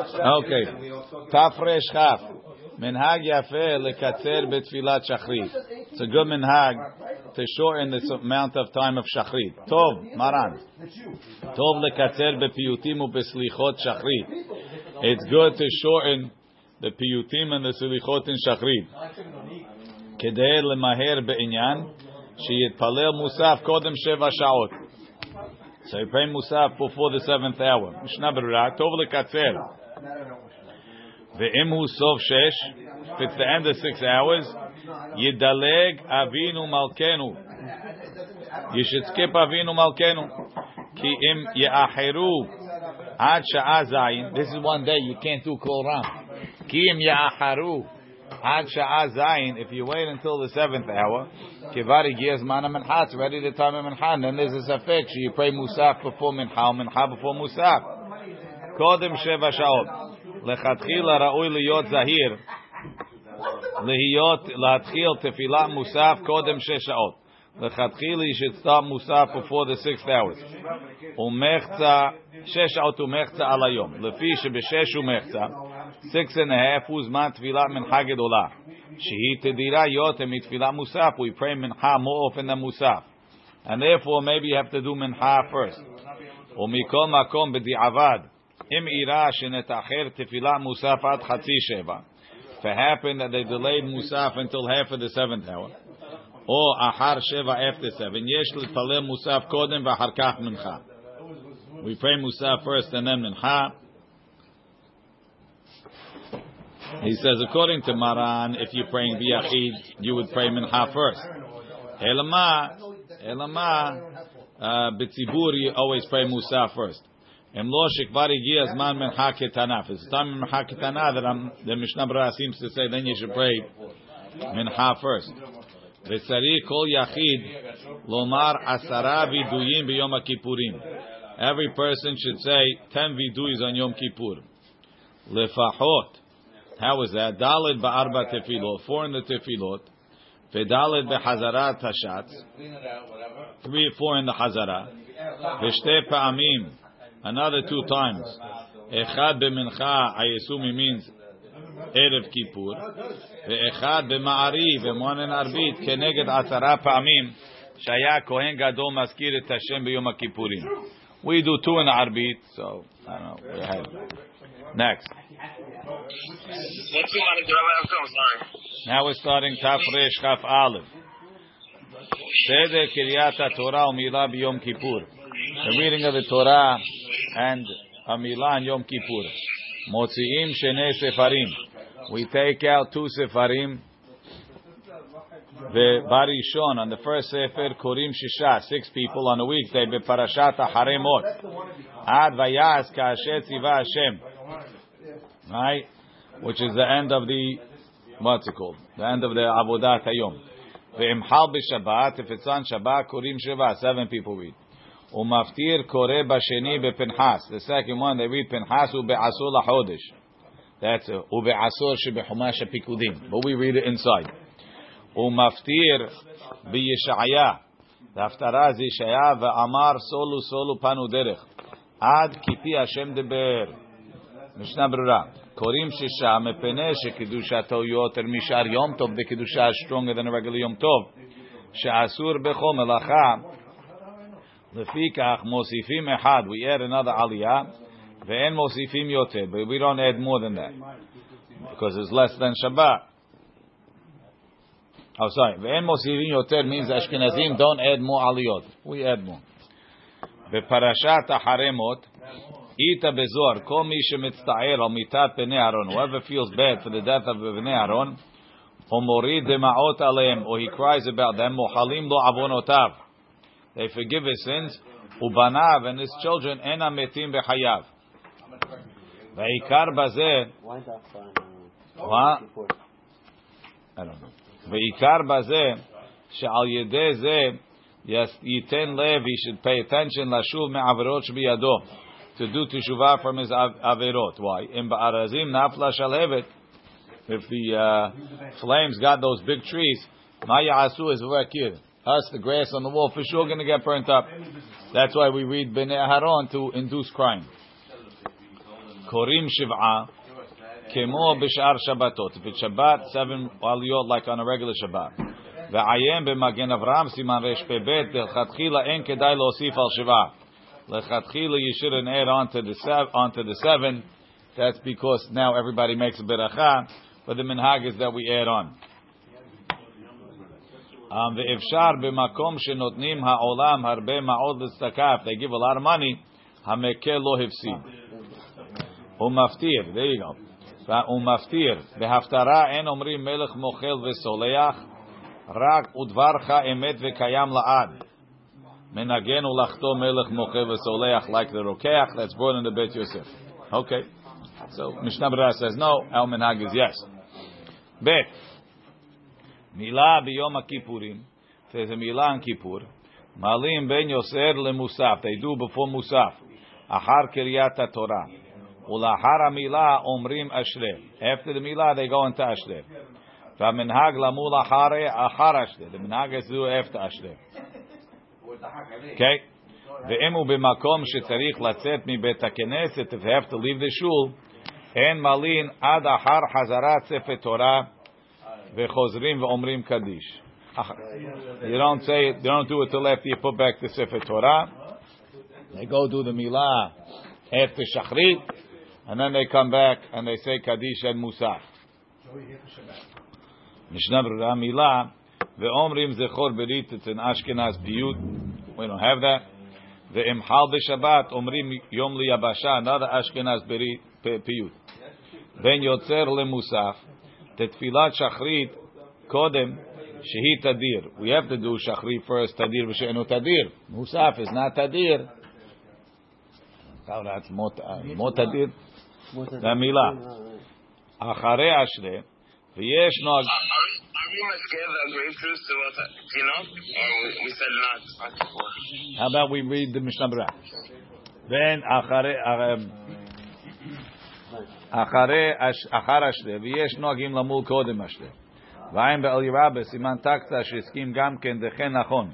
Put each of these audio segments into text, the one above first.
Okay. Tafresh Chaf. Minhag Yafeh lekatzer betfilat shachrit. It's a good minhag to shorten the amount of time of shachrit. Tov, Maran. Tov lekatzer bepiyutim ubeslichot shachrit. It's good to shorten the piyutim and the slichot in shachrit. Kedei lemaher be'inyan sheyitpalel musaf kodem sheva shaot. So you pray musaf before the seventh hour. Mishnah Berurah. Tov lekatzer. Ve'imu sof shesh, if it's the end of six hours, yidaleg avinu malkenu. You should skip avinu malkenu. Ki im ya'ahiru ad sha'azayin. This is one day you can't do kol ram. Ki im ya'aharu ad sha'azayin. If you wait until the seventh hour, kivari giyaz mana mincha, it's ready to time mincha. Then there's a safek, you pray musaf before mincha, mincha before musaf. Kodem sheva sha'ot. לכתחילה ראוי להיות זהיר, להיות, להתחיל תפילה מוסף קודם שש שעות. לכתחילה you should start מוסף before the sixth hours. ומחצה, שש שעות ומחצה על היום. לפי שבשש ומחצה, six and a half הוא זמן תפילת מנחה גדולה. שהיא תדירה יותר מתפילה מוסף. We pray מנחה more often than מוסף. And therefore maybe you have to do מנחה first. ומכל מקום בדיעבד, Im ira shenetacher tefillah musaf ad chatzi sheva. If it happened that they delayed musaf until half of the seventh hour, or ahar Shiva after seven, yesh l'paleh musaf kodem v'ahar kach mincha. We pray musaf first and then mincha. He says, according to Maran, if you're praying biyachid, you would pray mincha first. Elama, elama, uh, b'tzibur, you always pray musaf first. It's time mincha ketana, that I'm, the Mishnah Berurah seems to say, then you should pray mincha first. V'tzari kol yachid lomar asara viduyim b'yom kippurim. Every person should say ten viduyis on Yom Kippur. Lefachot. How is that? Dalid ba'arba tefilot. Four in the tefilot. V'dalid be'hazarat hashatz. Three, four in the hazara. V'shte pa'amim. Another two times. Echad b'mincha, I assume he means Erev Kippur. Ve'echad b'ma'ariv, one in Arbit, keneged atara pa'amim, shaya kohen gadol maskir et Hashem b'yom kippurim. We do two in Arbit, so, I don't know, ahead. Next. Now we're starting Tafresh Chaf Aleph. Seder Kiryat Torah u'milah b'yom Kippur. The reading of the Torah and a milah on Yom Kippur. Motziim shene sefarim. We take out two sefarim. The barishon on the first sefer korim shisha six people on a weekday beparashat haremot ad vayas kaasher tziva Hashem. Right, which is the end of the what's it called? The end of the avodat hayom. Ve'imhal b'Shabbat if it's on Shabbat korim shiva seven people read. Umaftir kore basheni bePinhas. The second one they read lachodesh. That's. But we read it inside. Umaftir biyeshaya. The haftarah is Yeshaya ve'amar solu solu panu. Ad kipi Hashem deber. Korim shisha mepene shekidushato yoter mishar yom tov. The kedusha is stronger than a regular yom tov. She'asur bechom melacha. לפיכך מוסיפים אחד, we add another aliyah, ואין מוסיפים יותר, but we don't add more than that, because it's less than Shabbat. Oh, sorry, ואין מוסיפים יותר means Ashkenazim don't add more aliyot, we add more. בפרשת החרמות, איתה בזוהר, כל מי שמצטער על מיתת בני אהרון, whoever feels bad for the death of בני אהרון, או מוריד דמעות עליהם, or he cries about them, מוחלים לו עוונותיו. They forgive his sins. Ubanav and his children ena metim bechayav. Veikar bazeh. What? I don't know. Veikar bazeh she'al yedei zeh yiten lev. He should pay attention lashuv me'averot shbiyado to do teshuvah from his averot. Why? In ba'arazim nafla shalhevet. If the uh, flames got those big trees, ma ya'asu is v'akir us, the grass on the wall, for sure going to get burnt up. That's why we read Bnei Haron to induce crime. korim shiv'a, kemo b'shar Shabbatot. If it's Shabbat, seven aliyot like on a regular Shabbat. ועיין במגן אברהם סימן רפ"ב, לכתחילה אין כדאי להוסיף על שבעה. לכתחילה you shouldn't add onto the, seven, onto the seven. That's because now everybody makes a beracha, but the minhag is that we add on. Um, ואפשר במקום שנותנים העולם הרבה מאוד לצדקה, if they give a lot of money, המקל לא הפסיד. ומפטיר, there you go. ומפטיר, בהפטרה אין אומרים מלך מוכל וסולח, רק ודברך אמת וקיים לעד. מנגן ולחתו מלך מוכל וסולח like the רוקח, that's brought in the בית יוסף. Okay. So Mishnah Berurah says no, El Menhag is yes. Bet. Milah biyom kippurim. There's a milah on Kippur. Malim ben yoser lemusaf. They do before musaf. Achar kiryat Torah. Ulahar milah omrim ashre. After the milah, they go into ashre. והמנהג למול אחרי אחר אשרה. The מנהג is do after אשרה. Okay? ואם הוא במקום שצריך לצאת מבית הכנסת, if you have to leave the shul, אין מלין עד אחר חזרת ספר תורה V'chozrim kaddish. Ah, you don't say it, you don't do it till after you put back the Sefer Torah. They go do the Milah after Shachrit, and then they come back and they say Kaddish and Musaf. Mishnah Brura Milah, v'omrim zechor berit, it's an Ashkenaz piyut. We don't have that. The V'imhal b'Shabbat, omrim yom liyabasha, another Ashkenaz piyut. Ben yotzer le Musaf תתפילת שחרית קודם שהיא תדיר. We have to do שחרית first, תדיר ושאינו תדיר. מוסף is not תדיר. מות תדיר? זה המילה. אחרי אשרה, ויש נוהג... How about we read the Mishnah Berurah? Then אחרי אחרי אחר אשרה, ויש נוהגים למול קודם אשרה. ועין באלירה בסימן טקטה שהסכים גם כן, וכן נכון.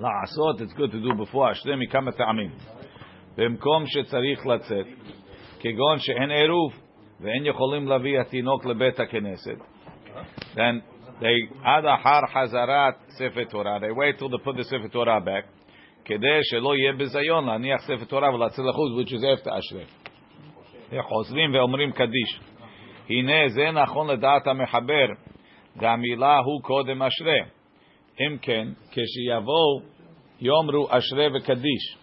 לעשות, it's good to do before אשרה מכמה טעמים. במקום שצריך לצאת, כגון שאין עירוב, ואין יכולים להביא התינוק לבית הכנסת, then they, עד אחר חזרת ספר תורה, they wait till they put the ספר תורה back, כדי שלא יהיה ביזיון להניח ספר תורה ולצאת לחוץ, which is after אשרה. חוזרים ואומרים קדיש. הנה זה נכון לדעת המחבר, והמילה הוא קודם אשרה. אם כן, כשיבואו יאמרו אשרה וקדיש.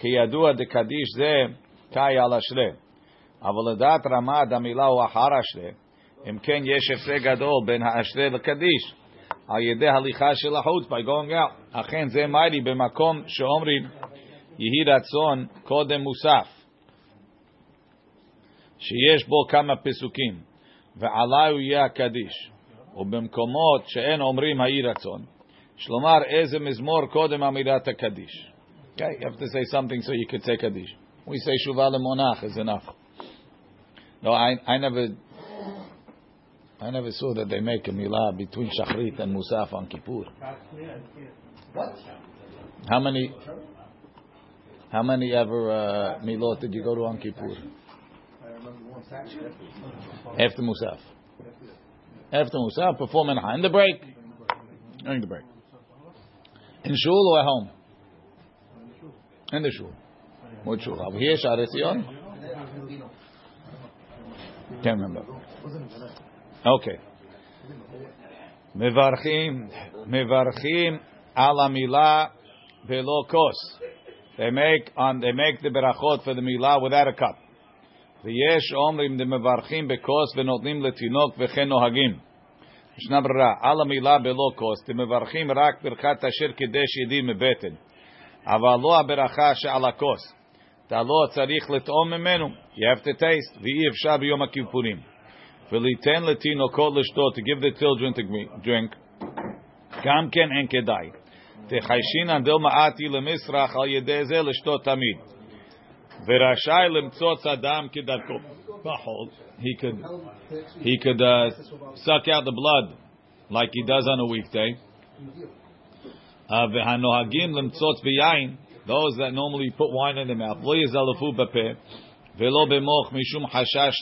כידוע דקדיש זה קאי על אשרה. אבל לדעת רמד המילה הוא אחר אשרה. אם כן, יש הפסק גדול בין האשרה לקדיש. על ידי הליכה של החוץ, going out. אכן זה מיידי במקום שאומרים יהי רצון קודם מוסף. שיש בו כמה פסוקים, ועליי הוא יהיה הקדיש, ובמקומות שאין אומרים האי רצון, שלומר איזה מזמור קודם אמירת הקדיש. Okay, you have to say something so you could say Kaddish. We say Shuvah lemonach is enough. No, I, I never, I never saw that they make a milah between Shachrit and Musaf on Kippur. What? How many, how many ever uh, milot did you go to on Kippur? After Musaf. After Musaf, perform Mincha. In the break. During the break. In shul or at home? In the shul. What shul? Over here, Sha'ar Zion? Can't remember. Okay. מברכים, מברכים על המילה ולא כוס. They make on they make the berachot for the milah without a cup. ויש אומרים דמברכים בכוס ונותנים לתינוק וכן נוהגים. ישנה ברירה, על המילה בלא כוס, דמברכים רק ברכת אשר קידש ידי מבטן, אבל לא הברכה שעל הכוס. אתה לא צריך לטעום ממנו, you have to taste, ואי אפשר ביום הכיפורים. וליתן לתינוקות לשתות, to give the children to drink, גם כן אין כדאי. תחיישינן דל מעטי למסרח על ידי זה לשתות תמיד. V'rashai. He could he could uh, suck out the blood like he does on a weekday. Uh, V'hanohagim. Those that normally put wine in their mouth. Yizalafu b'peh. V'lo b'moch mishum hashash.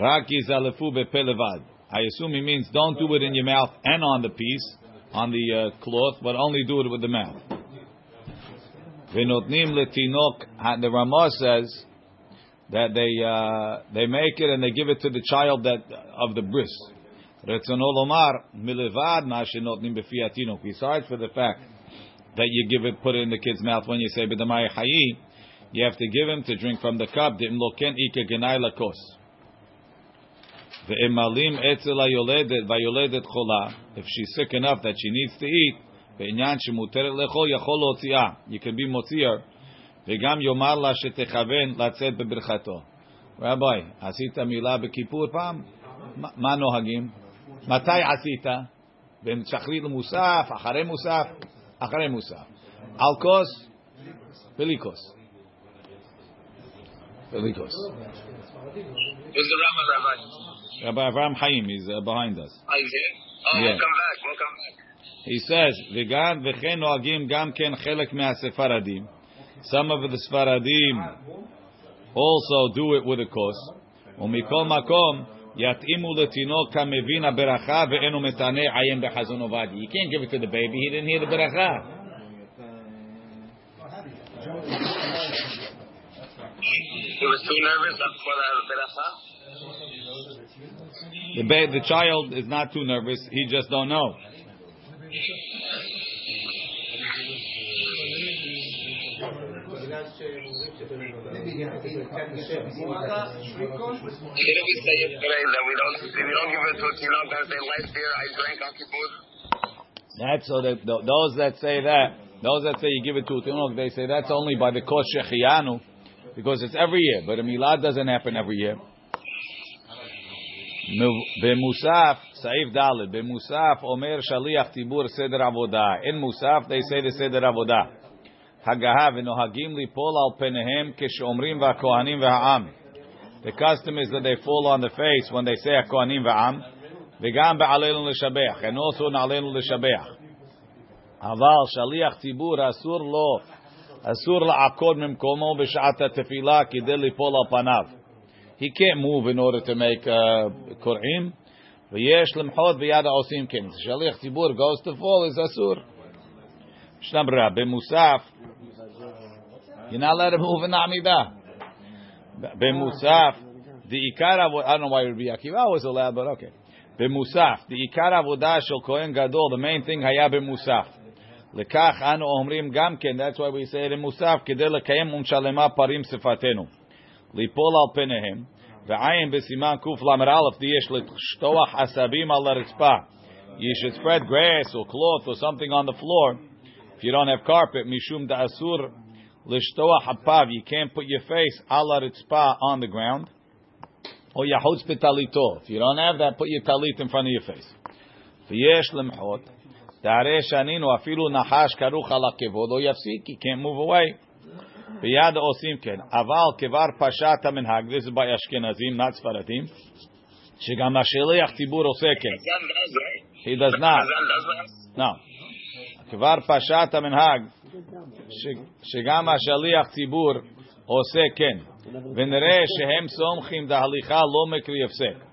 Rak yizalafu b'peh levad. I assume he means don't do it in your mouth and on the piece, on the uh, cloth, but only do it with the mouth. Letinok. The Ramah says that they uh, they make it and they give it to the child that of the bris. Besides for the fact that you give it, put it in the kid's mouth when you say b'damai hayi, you have to give him to drink from the cup. If she's sick enough that she needs to eat, lechol yachol otziah. You can be motzier. וגם יאמר לה שתכוון לצאת בברכתו. רבי, עשית מילה בכיפור פעם? מה נוהגים? מתי עשית? בין שחרית למוסף, אחרי מוסף, אחרי מוסף. על כוס, בלי כוס. בלי כוס. Rabbi? Avraham Chaim is uh, behind us. Oh, he's here? Oh, Yeah. welcome back, welcome back. He says, וגם, וכן נוהגים גם כן חלק מהספרדים. Some of the ספרדים also do it with a כוס. ומכל מקום, יתאימו לתינוק כמבין הברכה ואינו מתענה עיין בחזון עובדיה. You can't give it to the baby, he didn't hear the ברכה. He was too nervous for the beracha. The, ba- the child is not too nervous, he just don't know. That say That's so that those that say that, those that say you give it to a tinok, they say that's only by the kos shechianu, because it's every year. But a milad doesn't happen every year. Saif Dalit, Bemusaf, Omer Shaliach Tibur Seder Avodah. In Musaf, they say the Seder Avodah. Hagaha v'nohagim lipol al penehem keshomrim v'akohanim v'ha'am. The custom is that they fall on the face when they say akohanim v'ha'am. וגם בעלינו לשבח, and also נעלינו לשבח. אבל שליח ציבור אסור לו, אסור לעקוד ממקומו בשעת התפילה כדי ליפול על פניו. He can't move in order to make uh, קורעים, V'yesh lemchot v'yada osim kin. Shaliach tibur goes to fall is asur. Shnam rabbi musaf. You're not allowed to move in Amidah. Bemusaf, the ikara. I don't know why Rabbi Akiva was allowed, but okay. Bemusaf, the ikara avodah kohen gadol. The main thing haya bemusaf. Lekach anu omrim gamken. That's why we say it in musaf. Kedei lekayem umshalema parim sefatenu. Lipol al penehem. V'ayin b'siman kuf lamer aleph diyesh l'shtoach asabim al ritzpah. You should spread grass or cloth or something on the floor. If you don't have carpet, mishum da'asur l'shtoach hapav. You can't put your face al ritzpah on the ground. Or yahutz b'talito. If you don't have that, put your talit in front of your face. V'yesh l'mchot. Da'areh shanin u'afilu nahash karuch ala kevod o yafsik. You can't move away. ביד עושים כן. אבל כבר פשט המנהג, וזה by אשכנזים, not ספרדים, שגם השליח ציבור עושה כן. He does not. No. כבר פשט המנהג, שגם השליח ציבור עושה כן. ונראה שהם סומכים דהליכה לא מקרי הפסק.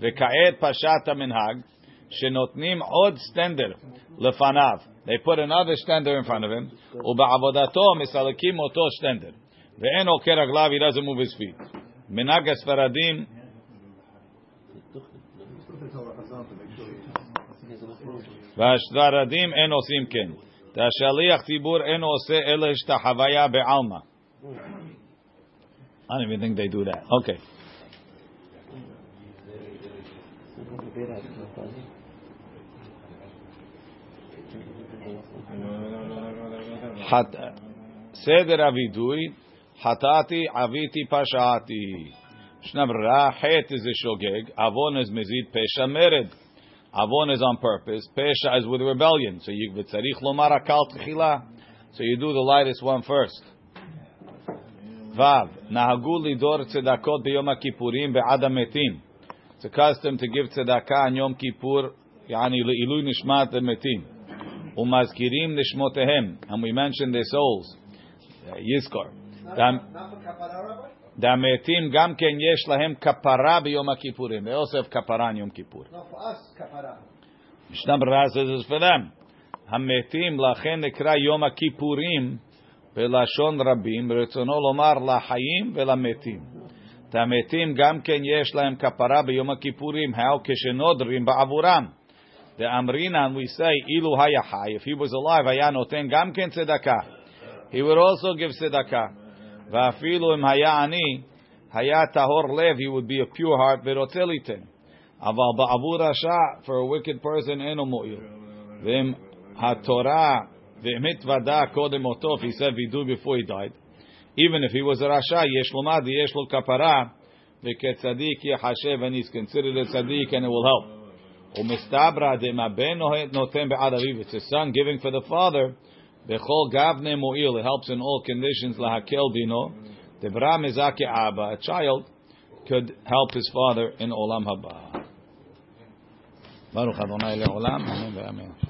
וכעת פשט המנהג שנותנים עוד סטנדר לפניו. They put another standard in front of him, ובעבודתו מסלקים אותו סטנדר. ואין עוקר רגליו, he doesn't move his feet. מנהג הספרדים והספרדים אין עושים כן. והשליח ציבור אין עושה אלא השתחוויה בעלמא. I don't even think they do that. Okay. סדר הווידוי, חטאתי, עוויתי, פשעתי. ישנה ברירה, חטא זה שוגג, עוון is מזיד, פשע מרד. Avon is on purpose. Pesha is with rebellion. So you v'tzarich lomar akal tchila. So you do the lightest one first. Vav nahagu lidor tzedakot b'yom kippurim be'ad metim. It's a custom to give tzedakah on Yom Kippur, yani le'ilu nishmat metim. Umazkirim nishmotehem, and we mentioned their souls. Uh, Yizkar. Dametim gam ken yesh lahem kapara b'yom kippurim. They also have kapara on Yom Kippur. No, for us, kapara. Mishnah Berurah says it's for them. Hametim lachen nekra Yom Kippurim בלשון רבים, ברצונו לומר לחיים ולמתים. את המתים גם כן יש להם כפרה ביום הכיפורים, האו כשנודרים בעבורם. דאמרינן, we say, אילו היה חי, if he was alive, היה נותן גם כן צדקה. He would also give צדקה. ואפילו אם היה עני, היה טהור לב, he would be a pure heart, ורוצה ליתן. אבל בעבור רשע, for a wicked person, אינו מועיל. ואם התורה Ve'emit vada kodem otof, he said vidu before he died. even if he was a rasha, yesh lomad, yesh lo kapara, yehashev, and he's considered a tzaddik, and it will help. Maben notem be'ad aviv, it's a son giving for the father, bechol gavne mo'il, it helps in all conditions, dino, devra mezake abba, a child could help his father in olam haba.